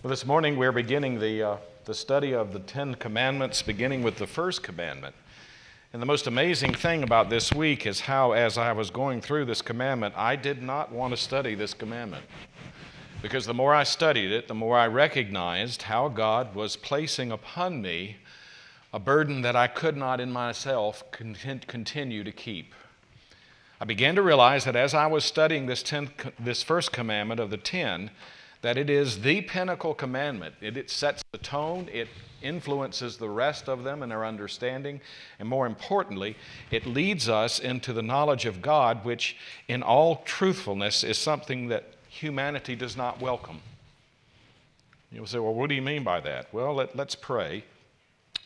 Well, this morning we're beginning the, uh, the study of the Ten Commandments, beginning with the first commandment. And the most amazing thing about this week is how, as I was going through this commandment, I did not want to study this commandment. Because the more I studied it, the more I recognized how God was placing upon me a burden that I could not in myself continue to keep. I began to realize that as I was studying this, ten, this first commandment of the ten, that it is the pinnacle commandment. It, it, sets the tone, it influences the rest of them and their understanding, and more importantly, it leads us into the knowledge of God, which, in all truthfulness, is something that humanity does not welcome. You'll say, well, what do you mean by that? Well, let, let's pray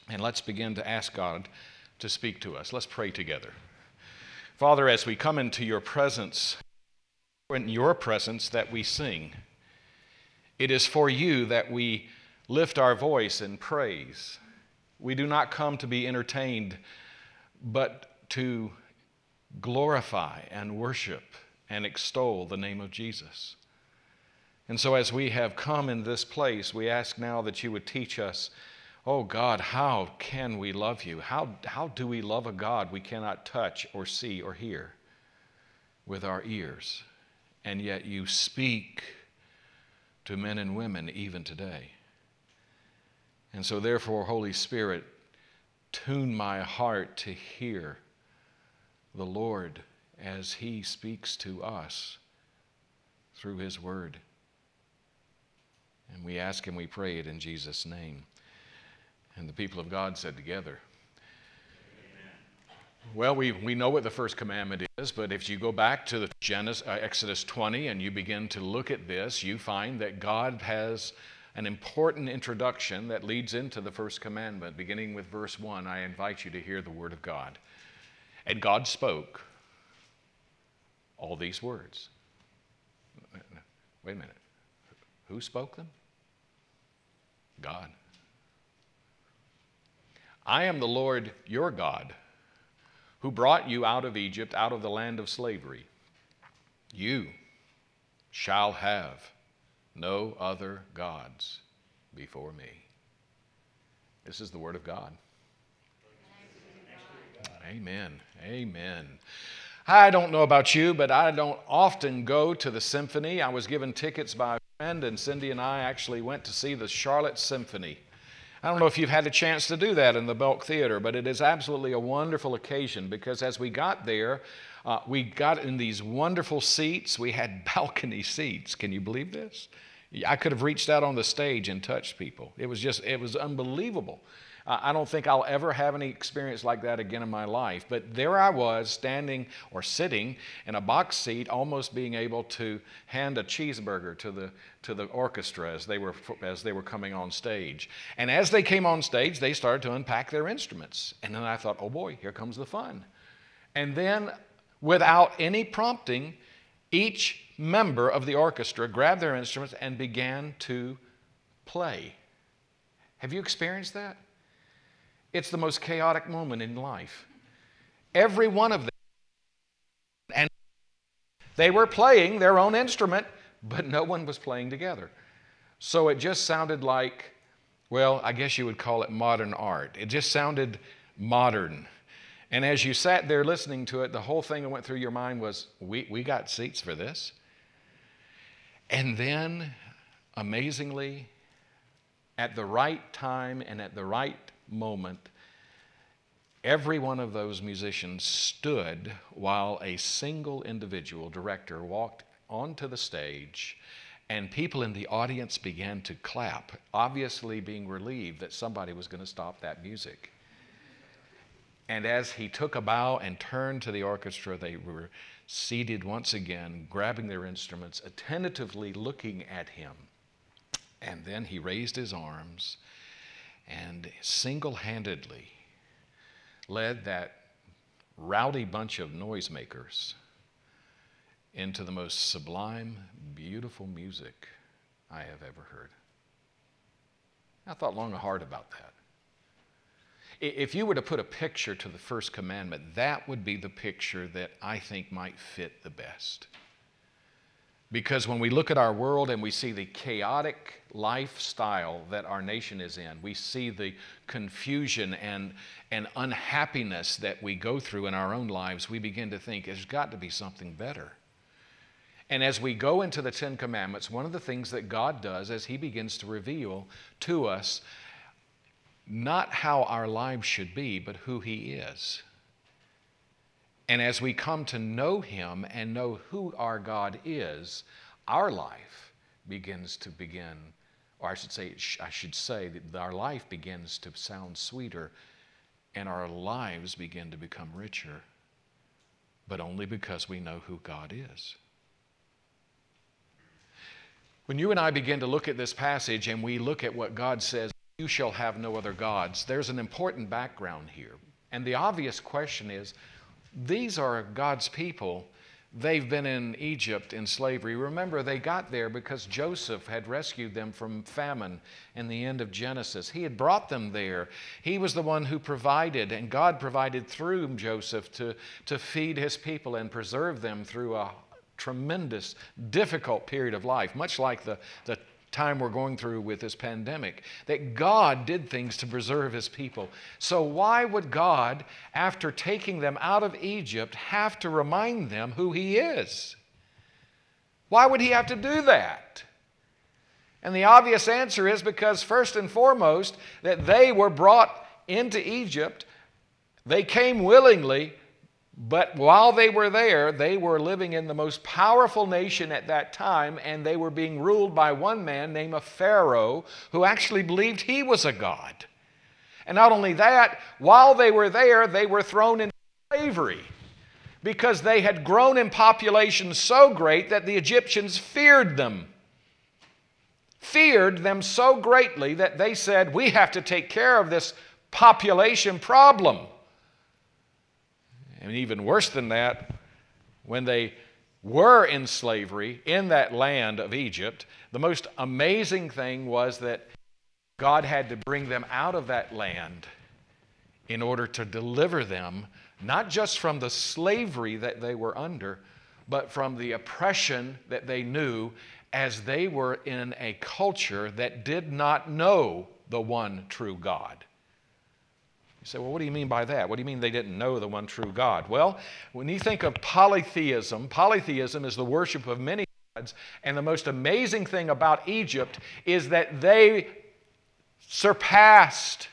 and let's begin to ask God to speak to us. Let's pray together. Father, as we come into your presence, in your presence that we sing. It is for you that we lift our voice in praise. We do not come to be entertained, but to glorify and worship and extol the name of Jesus. And so, as we have come in this place, we ask now that you would teach us, oh God, how can we love you? How, how do we love a God we cannot touch or see or hear with our ears? And yet you speak to men and women even today. And so, therefore, Holy Spirit, tune my heart to hear the Lord as He speaks to us through His Word. And we ask and we pray it in Jesus' name. And the people of God said together, well, we, we know what the first commandment is, but if you go back to the Genesis, uh, Exodus 20 and you begin to look at this, you find that God has an important introduction that leads into the first commandment. Beginning with verse 1, I invite you to hear the word of God. And God spoke all these words. Wait a minute. Who spoke them? God. I am the Lord your God who brought you out of Egypt, out of the land of slavery. You shall have no other gods before me. This is the word of God. Amen. Amen. I don't know about you, but I don't often go to the symphony. I was given tickets by a friend, and Cindy and I actually went to see the Charlotte Symphony. I don't know if you've had a chance to do that in the Belk Theater, but it is absolutely a wonderful occasion because as we got there, uh, we got in these wonderful seats. We had balcony seats. Can you believe this? I could have reached out on the stage and touched people. It was just, it was unbelievable. I don't think I'll ever have any experience like that again in my life. But there I was, standing or sitting in a box seat, almost being able to hand a cheeseburger to the, to the orchestra as they, were, as they were coming on stage. And as they came on stage, they started to unpack their instruments. And then I thought, oh boy, here comes the fun. And then, without any prompting, each member of the orchestra grabbed their instruments and began to play. Have you experienced that? It's the most chaotic moment in life. Every one of them, and they were playing their own instrument, but no one was playing together. So it just sounded like, well, I guess you would call it modern art. It just sounded modern. And as you sat there listening to it, the whole thing that went through your mind was, we, we got seats for this. And then, amazingly, at the right time and at the right moment, every one of those musicians stood while a single individual director walked onto the stage and people in the audience began to clap, obviously being relieved that somebody was going to stop that music. And as he took a bow and turned to the orchestra, they were seated once again, grabbing their instruments, attentively looking at him. And then he raised his arms and single handedly led that rowdy bunch of noisemakers into the most sublime, beautiful music I have ever heard. I thought long and hard about that. If you were to put a picture to the first commandment, that would be the picture that I think might fit the best. Because when we look at our world and we see the chaotic lifestyle that our nation is in, we see the confusion and, and unhappiness that we go through in our own lives, we begin to think there's got to be something better. And as we go into the Ten Commandments, one of the things that God does as He begins to reveal to us not how our lives should be, but who He is. And as we come to know Him and know who our God is, our life begins to begin, or I should say, I should say that our life begins to sound sweeter and our lives begin to become richer, but only because we know who God is. When you and I begin to look at this passage and we look at what God says, you shall have no other gods, there's an important background here. And the obvious question is these are God's people. They've been in Egypt in slavery. Remember, they got there because Joseph had rescued them from famine in the end of Genesis. He had brought them there. He was the one who provided, and God provided through Joseph to, to feed his people and preserve them through a tremendous, difficult period of life, much like the, the time we're going through with this pandemic, that God did things to preserve his people. So, why would God, after taking them out of Egypt, have to remind them who he is? Why would he have to do that? And the obvious answer is because, first and foremost, that they were brought into Egypt, they came willingly, but while they were there, they were living in the most powerful nation at that time, and they were being ruled by one man named a Pharaoh who actually believed he was a god. And not only that, while they were there, they were thrown into slavery because they had grown in population so great that the Egyptians feared them. Feared them so greatly that they said, We have to take care of this population problem. And even worse than that, when they were in slavery in that land of Egypt, the most amazing thing was that God had to bring them out of that land in order to deliver them, not just from the slavery that they were under, but from the oppression that they knew as they were in a culture that did not know the one true God. You say, well, what do you mean by that? What do you mean they didn't know the one true God? Well, when you think of polytheism, polytheism is the worship of many gods. And the most amazing thing about Egypt is that they surpassed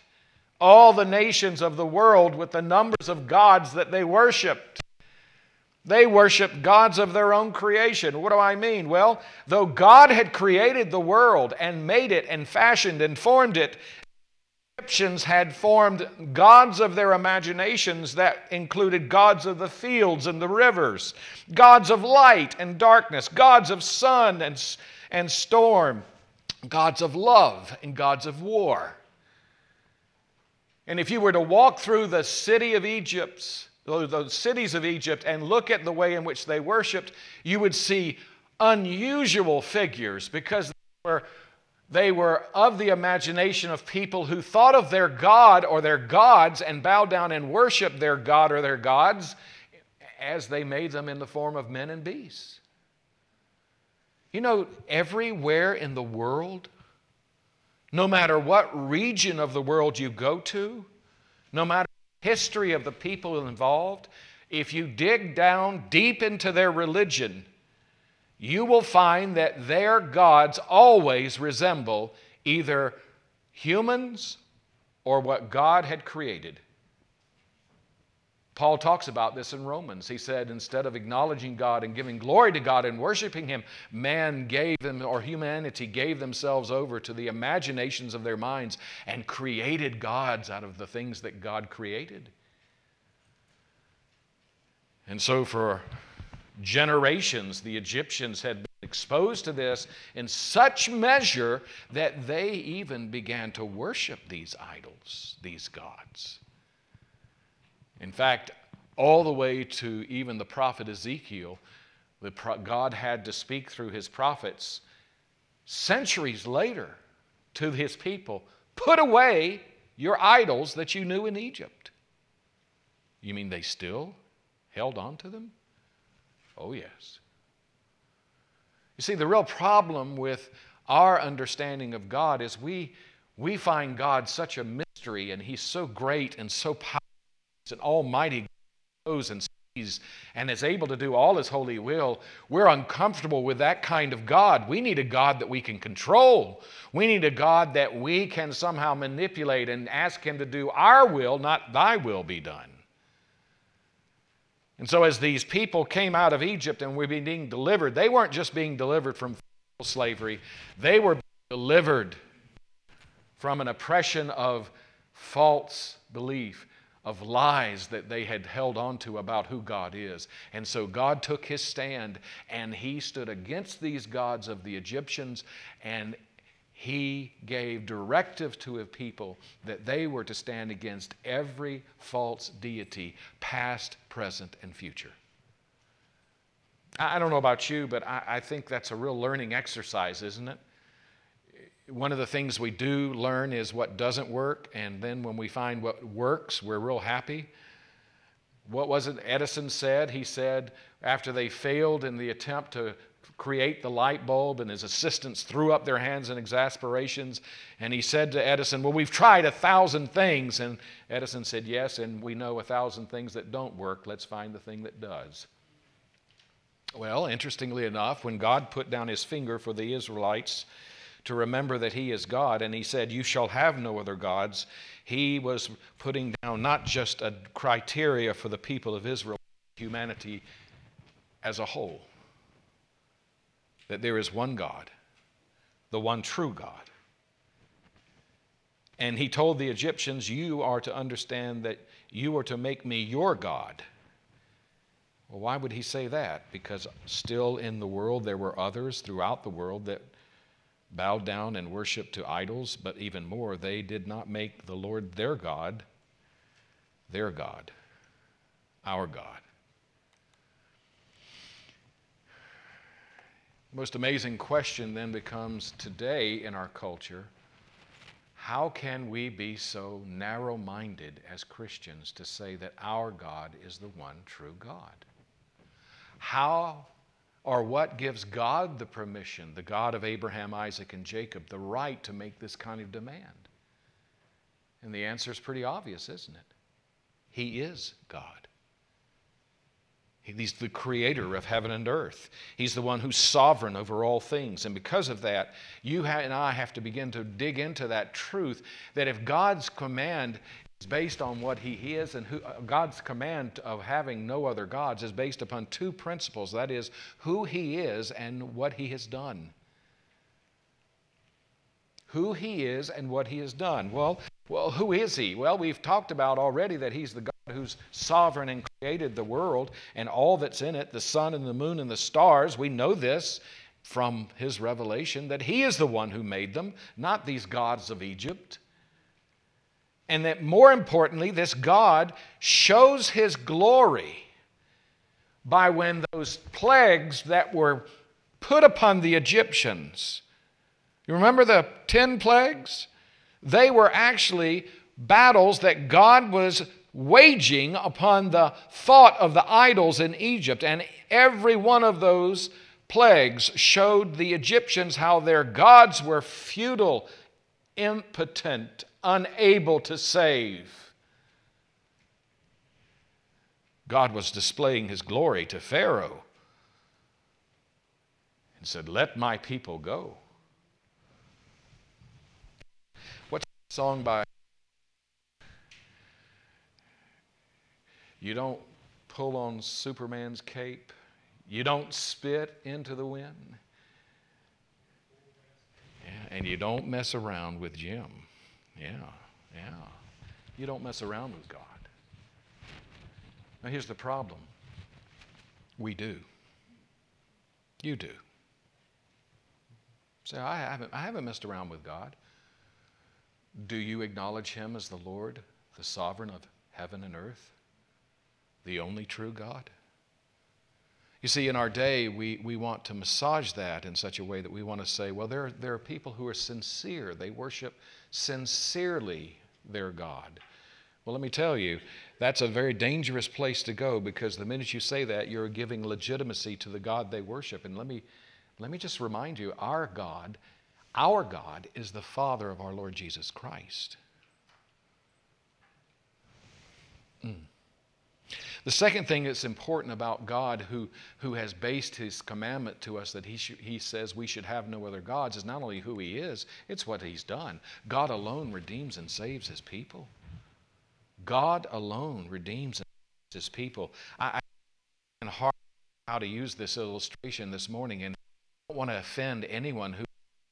all the nations of the world with the numbers of gods that they worshiped. They worshiped gods of their own creation. What do I mean? Well, though God had created the world and made it and fashioned and formed it, Egyptians had formed gods of their imaginations that included gods of the fields and the rivers, gods of light and darkness, gods of sun and, and storm, gods of love and gods of war. And if you were to walk through the city of Egypt, the cities of Egypt, and look at the way in which they worshiped, you would see unusual figures because they were they were of the imagination of people who thought of their God or their gods and bowed down and worshiped their God or their gods as they made them in the form of men and beasts. You know, everywhere in the world, no matter what region of the world you go to, no matter the history of the people involved, if you dig down deep into their religion, you will find that their gods always resemble either humans or what God had created. Paul talks about this in Romans. He said, instead of acknowledging God and giving glory to God and worshiping Him, man gave them, or humanity gave themselves over to the imaginations of their minds and created gods out of the things that God created. And so, for generations, the Egyptians had been exposed to this in such measure that they even began to worship these idols, these gods. In fact, all the way to even the prophet Ezekiel, the pro- God had to speak through his prophets centuries later to his people put away your idols that you knew in Egypt. You mean they still held on to them? Oh, yes. You see, the real problem with our understanding of God is we, we find God such a mystery and He's so great and so powerful. He's an almighty knows and sees and is able to do all His holy will. We're uncomfortable with that kind of God. We need a God that we can control. We need a God that we can somehow manipulate and ask Him to do our will, not Thy will be done. And so, as these people came out of Egypt and were being delivered, they weren't just being delivered from slavery, they were delivered from an oppression of false belief, of lies that they had held on to about who God is. And so God took his stand and he stood against these gods of the Egyptians and he gave directive to a people that they were to stand against every false deity, past, present, and future. I don't know about you, but I, I, think that's a real learning exercise, isn't it? One of the things we do learn is what doesn't work, and then when we find what works, we're real happy. What was it Edison said? He said, after they failed in the attempt to create the light bulb, and his assistants threw up their hands in exasperations. And he said to Edison, Well, we've tried a thousand things. And Edison said, Yes, and we know a thousand things that don't work. Let's find the thing that does. Well, interestingly enough, when God put down his finger for the Israelites to remember that he is God, and he said, You shall have no other gods, he was putting down not just a criteria for the people of Israel, humanity as a whole that there is one God, the one true God. And he told the Egyptians, You are to understand that you are to make me your God. Well, why would he say that? Because still in the world there were others throughout the world that bowed down and worshiped to idols, but even more, they did not make the Lord their God, their God, our God. The most amazing question then becomes today in our culture how can we be so narrow minded as Christians to say that our God is the one true God? How or what gives God the permission, the God of Abraham, Isaac, and Jacob, the right to make this kind of demand? And the answer is pretty obvious, isn't it? He is God. He's the creator of heaven and earth. He's the one who's sovereign over all things. And because of that, you and I have to begin to dig into that truth that if God's command is based on what He is, and who, uh, God's command of having no other gods is based upon two principles that is, who He is and what He has done. Who He is and what He has done. Well, well, who is He? Well, we've talked about already that He's the God who's sovereign and created the world and all that's in it, the sun and the moon and the stars. We know this from his revelation that he is the one who made them, not these gods of Egypt. And that more importantly, this God shows his glory by when those plagues that were put upon the Egyptians. You remember the 10 plagues? They were actually battles that God was waging upon the thought of the idols in Egypt. And every one of those plagues showed the Egyptians how their gods were futile, impotent, unable to save. God was displaying his glory to Pharaoh and said, Let my people go. What's the song by You don't pull on Superman's cape. You don't spit into the wind. Yeah, and you don't mess around with Jim. Yeah, yeah. You don't mess around with God. Now, here's the problem we do. You do. Say, I haven't, I haven't messed around with God. Do you acknowledge Him as the Lord, the sovereign of heaven and earth? The only true God? You see, in our day, we, we want to massage that in such a way that we want to say, well, there, there are people who are sincere. They worship sincerely their God. Well, let me tell you, that's a very dangerous place to go because the minute you say that, you're giving legitimacy to the God they worship. And let me, Let me just remind you our God, our God is the Father of our Lord Jesus Christ. Mm. The second thing that's important about God, who, who has based his commandment to us that he, sh- he says we should have no other gods, is not only who he is, it's what he's done. God alone redeems and saves his people. God alone redeems and saves his people. I, I hard how to use this illustration this morning, and I don't want to offend anyone who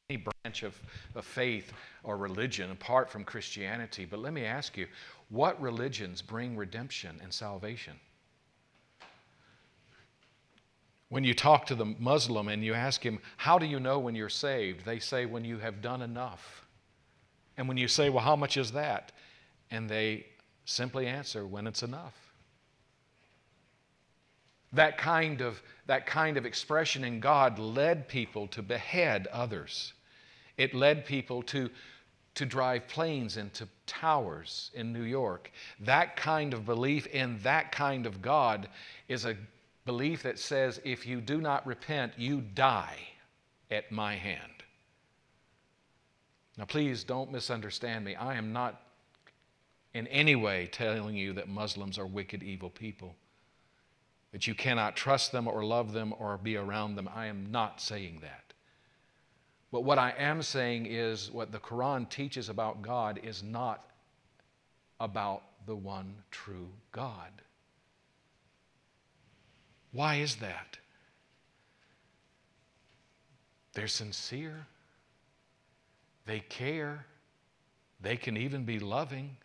any branch of, of faith or religion apart from Christianity. But let me ask you, what religions bring redemption and salvation? When you talk to the Muslim and you ask him, How do you know when you're saved? They say, When you have done enough. And when you say, Well, how much is that? And they simply answer, When it's enough. That kind of, that kind of expression in God led people to behead others. It led people to to drive planes into towers in New York. That kind of belief in that kind of God is a belief that says if you do not repent, you die at my hand. Now, please don't misunderstand me. I am not in any way telling you that Muslims are wicked, evil people, that you cannot trust them or love them or be around them. I am not saying that. But what I am saying is what the Quran teaches about God is not about the one true God. Why is that? They're sincere, they care, they can even be loving.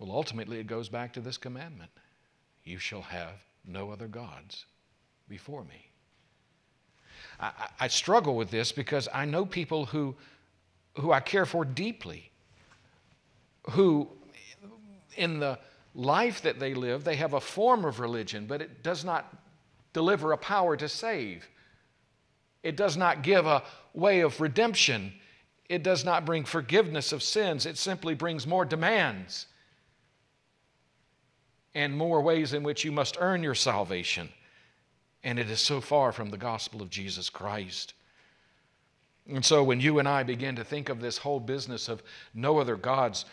Well, ultimately, it goes back to this commandment You shall have no other gods before me. I, I struggle with this because I know people who, who I care for deeply, who in the life that they live, they have a form of religion, but it does not deliver a power to save. It does not give a way of redemption. It does not bring forgiveness of sins. It simply brings more demands and more ways in which you must earn your salvation. And it is so far from the gospel of Jesus Christ. And so when you and I begin to think of this whole business of no other gods,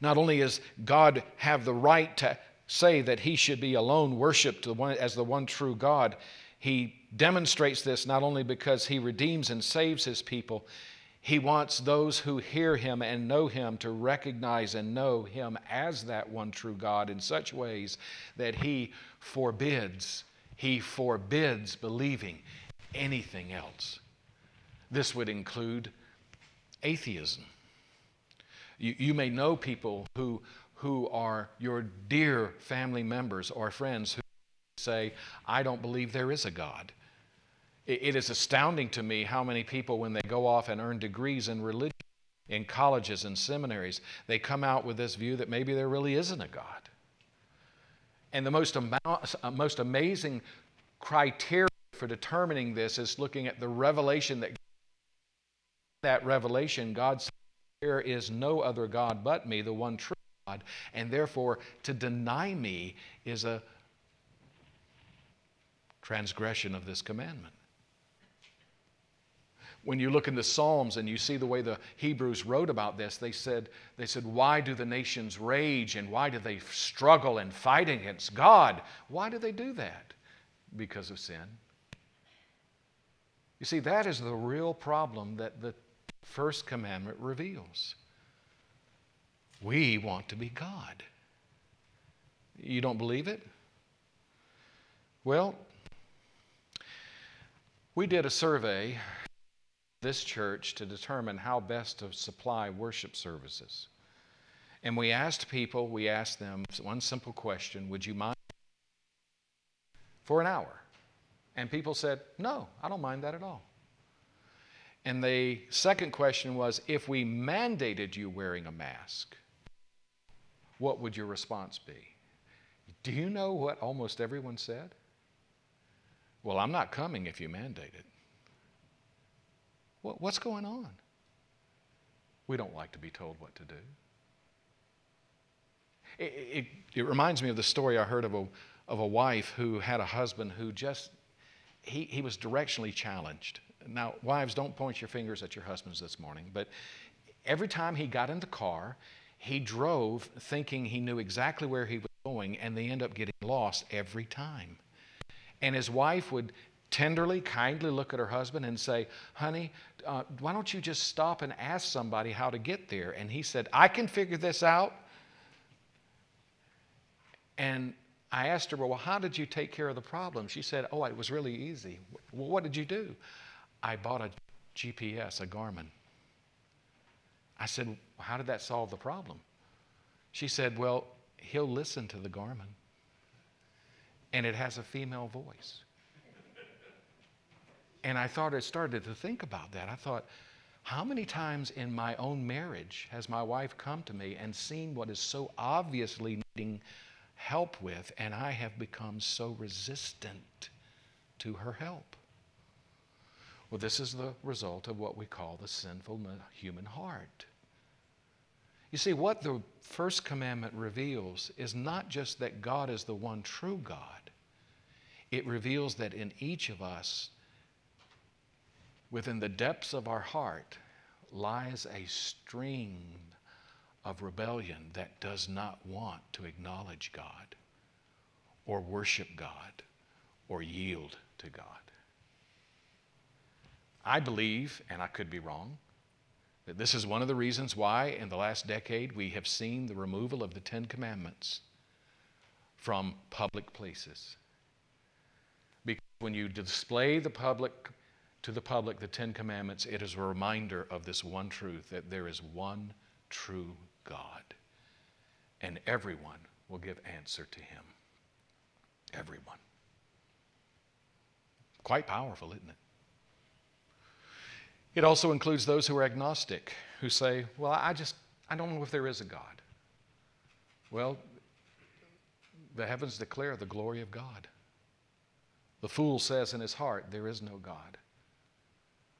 not only does God have the right to say that he should be alone worshiped as the one true God, he demonstrates this not only because he redeems and saves his people, he wants those who hear him and know him to recognize and know him as that one true God in such ways that he forbids he forbids believing anything else. This would include atheism. You, you may know people who, who are your dear family members or friends who say, I don't believe there is a God. It, it is astounding to me how many people, when they go off and earn degrees in religion, in colleges and seminaries, they come out with this view that maybe there really isn't a God. And the most, amount, uh, most amazing criteria for determining this is looking at the revelation that that revelation God says there is no other God but me, the one true God, and therefore to deny me is a transgression of this commandment. When you look in the Psalms and you see the way the Hebrews wrote about this, they said, they said, Why do the nations rage and why do they struggle and fight against God? Why do they do that? Because of sin. You see, that is the real problem that the first commandment reveals. We want to be God. You don't believe it? Well, we did a survey this church to determine how best to supply worship services. And we asked people, we asked them one simple question Would you mind for an hour? And people said, No, I don't mind that at all. And the second question was if we mandated you wearing a mask, what would your response be? Do you know what almost everyone said? Well, I'm not coming if you mandate it. What's going on? We don't like to be told what to do. It, it, it, reminds me of the story I heard of a, of a wife who had a husband who just, he, he was directionally challenged. Now, wives, don't point your fingers at your husbands this morning, but every time he got in the car, he drove thinking he knew exactly where he was going, and they end up getting lost every time. And his wife would tenderly, kindly look at her husband and say, Honey, uh, why don't you just stop and ask somebody how to get there? And he said, I can figure this out. And I asked her, Well, how did you take care of the problem? She said, Oh, it was really easy. Well, what did you do? I bought a GPS, a Garmin. I said, How did that solve the problem? She said, Well, he'll listen to the Garmin, and it has a female voice. And I thought I started to think about that. I thought, how many times in my own marriage has my wife come to me and seen what is so obviously needing help with, and I have become so resistant to her help? Well, this is the result of what we call the sinful human heart. You see, what the first commandment reveals is not just that God is the one true God, it reveals that in each of us, within the depths of our heart, lies a string of rebellion that does not want to acknowledge God or worship God or yield to God. I believe, and I could be wrong, that this is one of the reasons why in the last decade we have seen the removal of the Ten Commandments from public places. Because when you display the public to the public the Ten Commandments, it is a reminder of this one truth that there is one true God. And everyone will give answer to him. Everyone. Quite powerful, isn't it? It also includes those who are agnostic, who say, Well, I just, I don't know if there is a God. Well, the heavens declare the glory of God. The fool says in his heart, There is no God.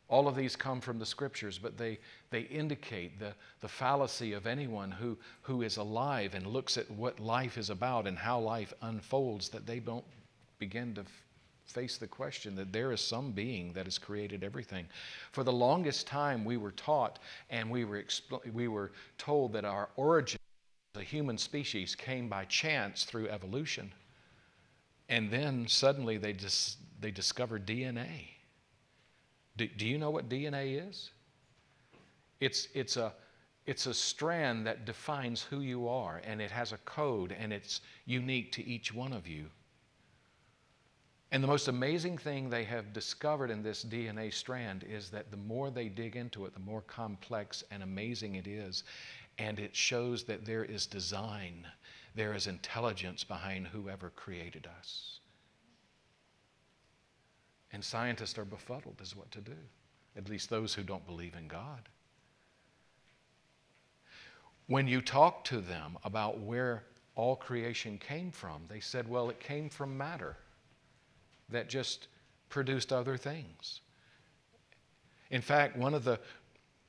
All of these come from the scriptures, but they, they indicate the, the fallacy of anyone who, who is alive and looks at what life is about and how life unfolds, that they don't begin to face the question that there is some being that has created everything. For the longest time, we were taught and we were, expl- we were told that our origin a human species came by chance through evolution. And then suddenly they, dis- they discovered DNA. Do, do you know what DNA is? It's, it's, a, it's a strand that defines who you are, and it has a code, and it's unique to each one of you. And the most amazing thing they have discovered in this DNA strand is that the more they dig into it, the more complex and amazing it is. And it shows that there is design, there is intelligence behind whoever created us. And scientists are befuddled as what to do, at least those who don't believe in God. When you talk to them about where all creation came from, they said, well, it came from matter that just produced other things. In fact, one of the,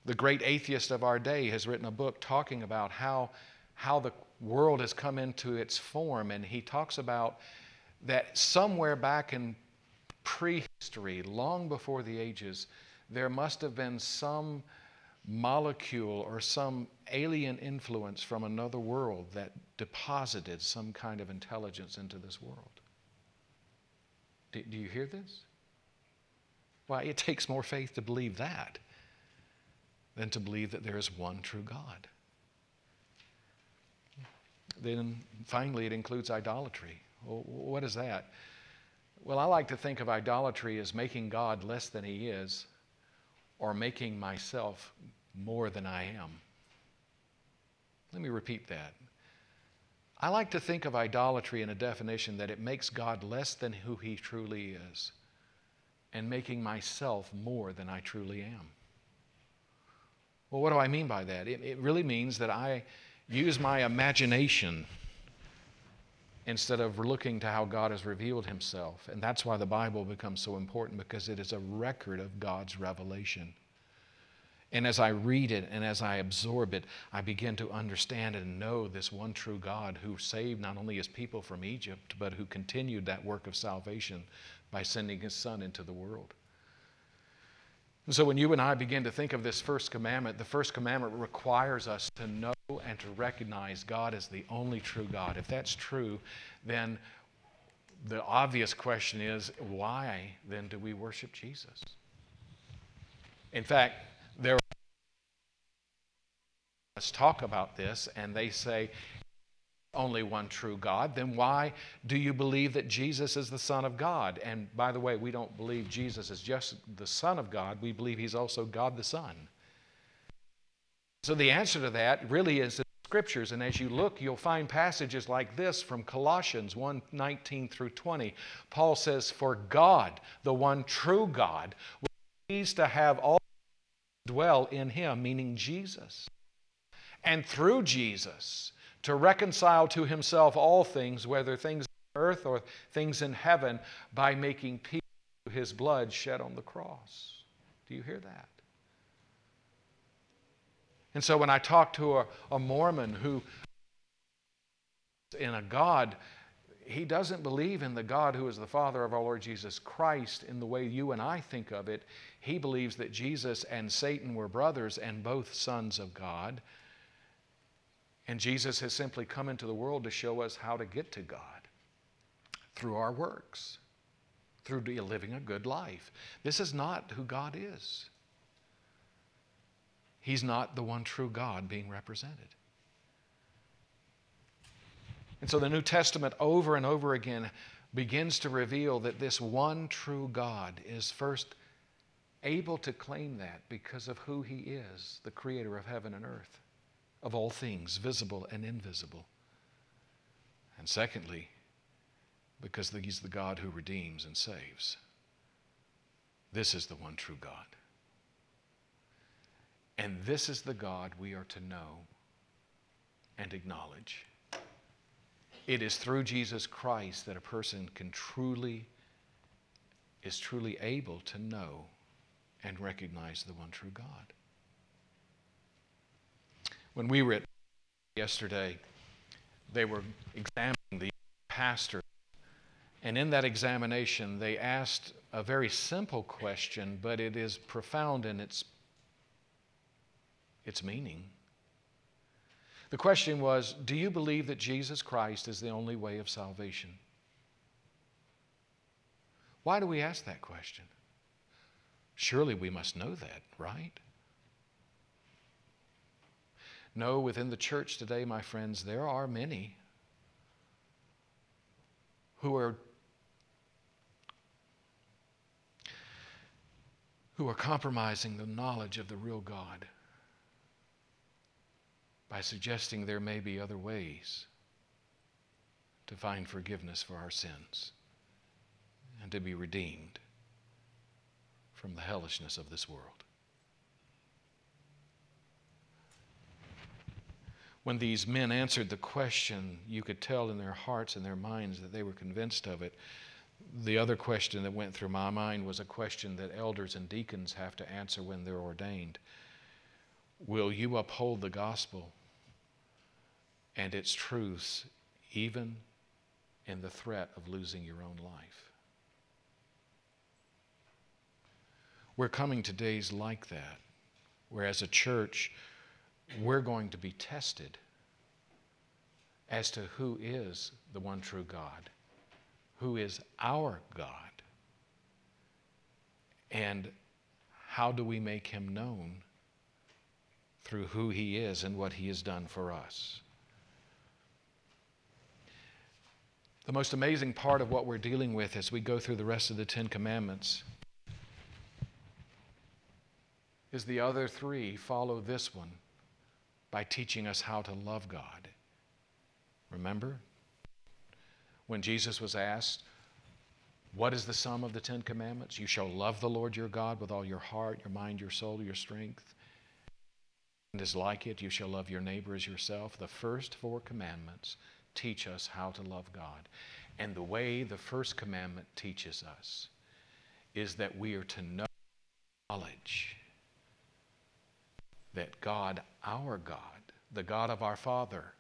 the great atheists of our day has written a book talking about how, how the world has come into its form, and he talks about that somewhere back in prehistory, long before the ages, there must have been some molecule or some alien influence from another world that deposited some kind of intelligence into this world. Do, do you hear this? Why, it takes more faith to believe that than to believe that there is one true God. Then finally, it includes idolatry. Well, what is that? Well, I like to think of idolatry as making God less than He is or making myself more than I am. Let me repeat that. I like to think of idolatry in a definition that it makes God less than who he truly is and making myself more than I truly am. Well, what do I mean by that? It, it really means that I use my imagination instead of looking to how God has revealed himself. And that's why the Bible becomes so important because it is a record of God's revelation. And as I read it and as I absorb it, I begin to understand and know this one true God who saved not only his people from Egypt, but who continued that work of salvation by sending his Son into the world. And so when you and I begin to think of this first commandment, the first commandment requires us to know and to recognize God as the only true God. If that's true, then the obvious question is why then do we worship Jesus? In fact, let's talk about this and they say only one true God, then why do you believe that Jesus is the Son of God? And by the way, we don't believe Jesus is just the Son of God, we believe he's also God the Son. So the answer to that really is the scriptures, and as you look, you'll find passages like this from Colossians 1 19 through 20. Paul says, For God, the one true God, was pleased to have all dwell in him, meaning Jesus. And through Jesus, to reconcile to himself all things, whether things on earth or things in heaven, by making peace through his blood shed on the cross. Do you hear that? And so when I talk to a, a Mormon who in a God, he doesn't believe in the God who is the Father of our Lord Jesus Christ in the way you and I think of it. He believes that Jesus and Satan were brothers and both sons of God. And Jesus has simply come into the world to show us how to get to God through our works, through living a good life. This is not who God is. He's not the one true God being represented. And so the New Testament over and over again begins to reveal that this one true God is first able to claim that because of who he is, the creator of heaven and earth of all things, visible and invisible. And secondly, because He's the God who redeems and saves. This is the one true God. And this is the God we are to know and acknowledge. It is through Jesus Christ that a person can truly, is truly able to know and recognize the one true God. When we were at yesterday, they were examining the pastor. And in that examination, they asked a very simple question, but it is profound in its, its meaning. The question was Do you believe that Jesus Christ is the only way of salvation? Why do we ask that question? Surely we must know that, right? No, within the church today, my friends, there are many who are who are compromising the knowledge of the real God by suggesting there may be other ways to find forgiveness for our sins and to be redeemed from the hellishness of this world. When these men answered the question, you could tell in their hearts and their minds that they were convinced of it. The other question that went through my mind was a question that elders and deacons have to answer when they're ordained. Will you uphold the gospel and its truths even in the threat of losing your own life? We're coming to days like that, where as a church, we're going to be tested as to who is the one true God, who is our God, and how do we make him known through who he is and what he has done for us. The most amazing part of what we're dealing with as we go through the rest of the Ten Commandments is the other three follow this one by teaching us how to love God. Remember? When Jesus was asked, What is the sum of the Ten Commandments? You shall love the Lord your God with all your heart, your mind, your soul, your strength. And as like it, you shall love your neighbor as yourself. The first four commandments teach us how to love God. And the way the first commandment teaches us is that we are to know knowledge that God, our God, the God of our Father,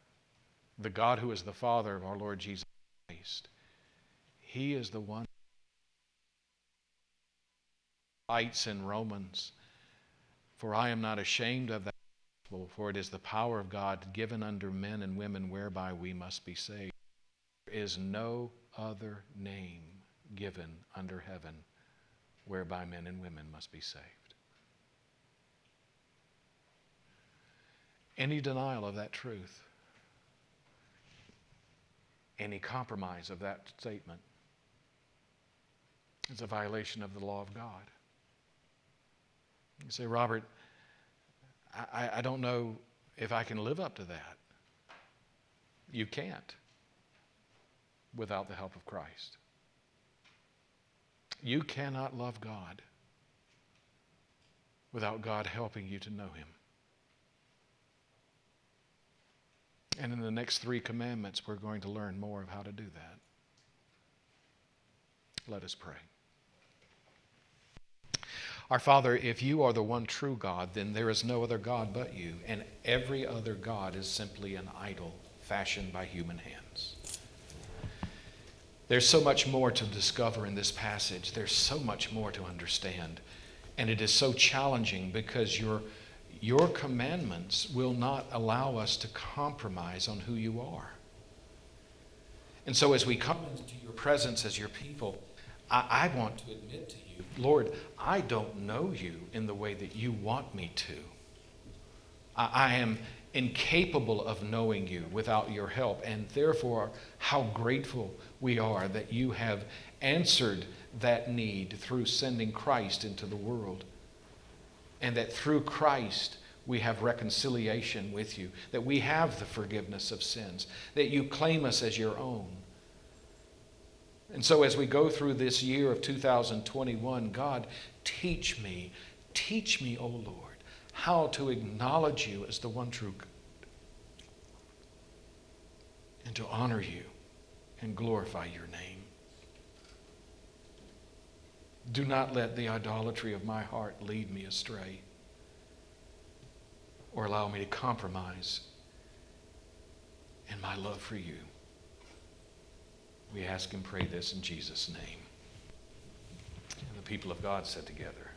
the God who is the Father of our Lord Jesus Christ, He is the one writes in Romans, For I am not ashamed of that gospel, for it is the power of God given unto men and women whereby we must be saved. There is no other name given under heaven whereby men and women must be saved. Any denial of that truth, any compromise of that statement, is a violation of the law of God. You say, Robert, I, I don't know if I can live up to that. You can't without the help of Christ. You cannot love God without God helping you to know Him. And in the next three commandments, we're going to learn more of how to do that. Let us pray. Our Father, if you are the one true God, then there is no other God but you, and every other God is simply an idol fashioned by human hands. There's so much more to discover in this passage. There's so much more to understand. And it is so challenging because your, your commandments will not allow us to compromise on who you are. And so, as we come into your presence as your people, I, I want to admit to you, Lord, I don't know you in the way that you want me to. I, I am incapable of knowing you without your help. And therefore, how grateful we are that you have answered that need through sending Christ into the world. And that through Christ, we have reconciliation with you, that we have the forgiveness of sins, that you claim us as your own. And so, as we go through this year of 2021, God, teach me, teach me, O Lord how to acknowledge you as the one true God and to honor you and glorify your name. Do not let the idolatry of my heart lead me astray or allow me to compromise in my love for you. We ask and pray this in Jesus' name. And the people of God said together,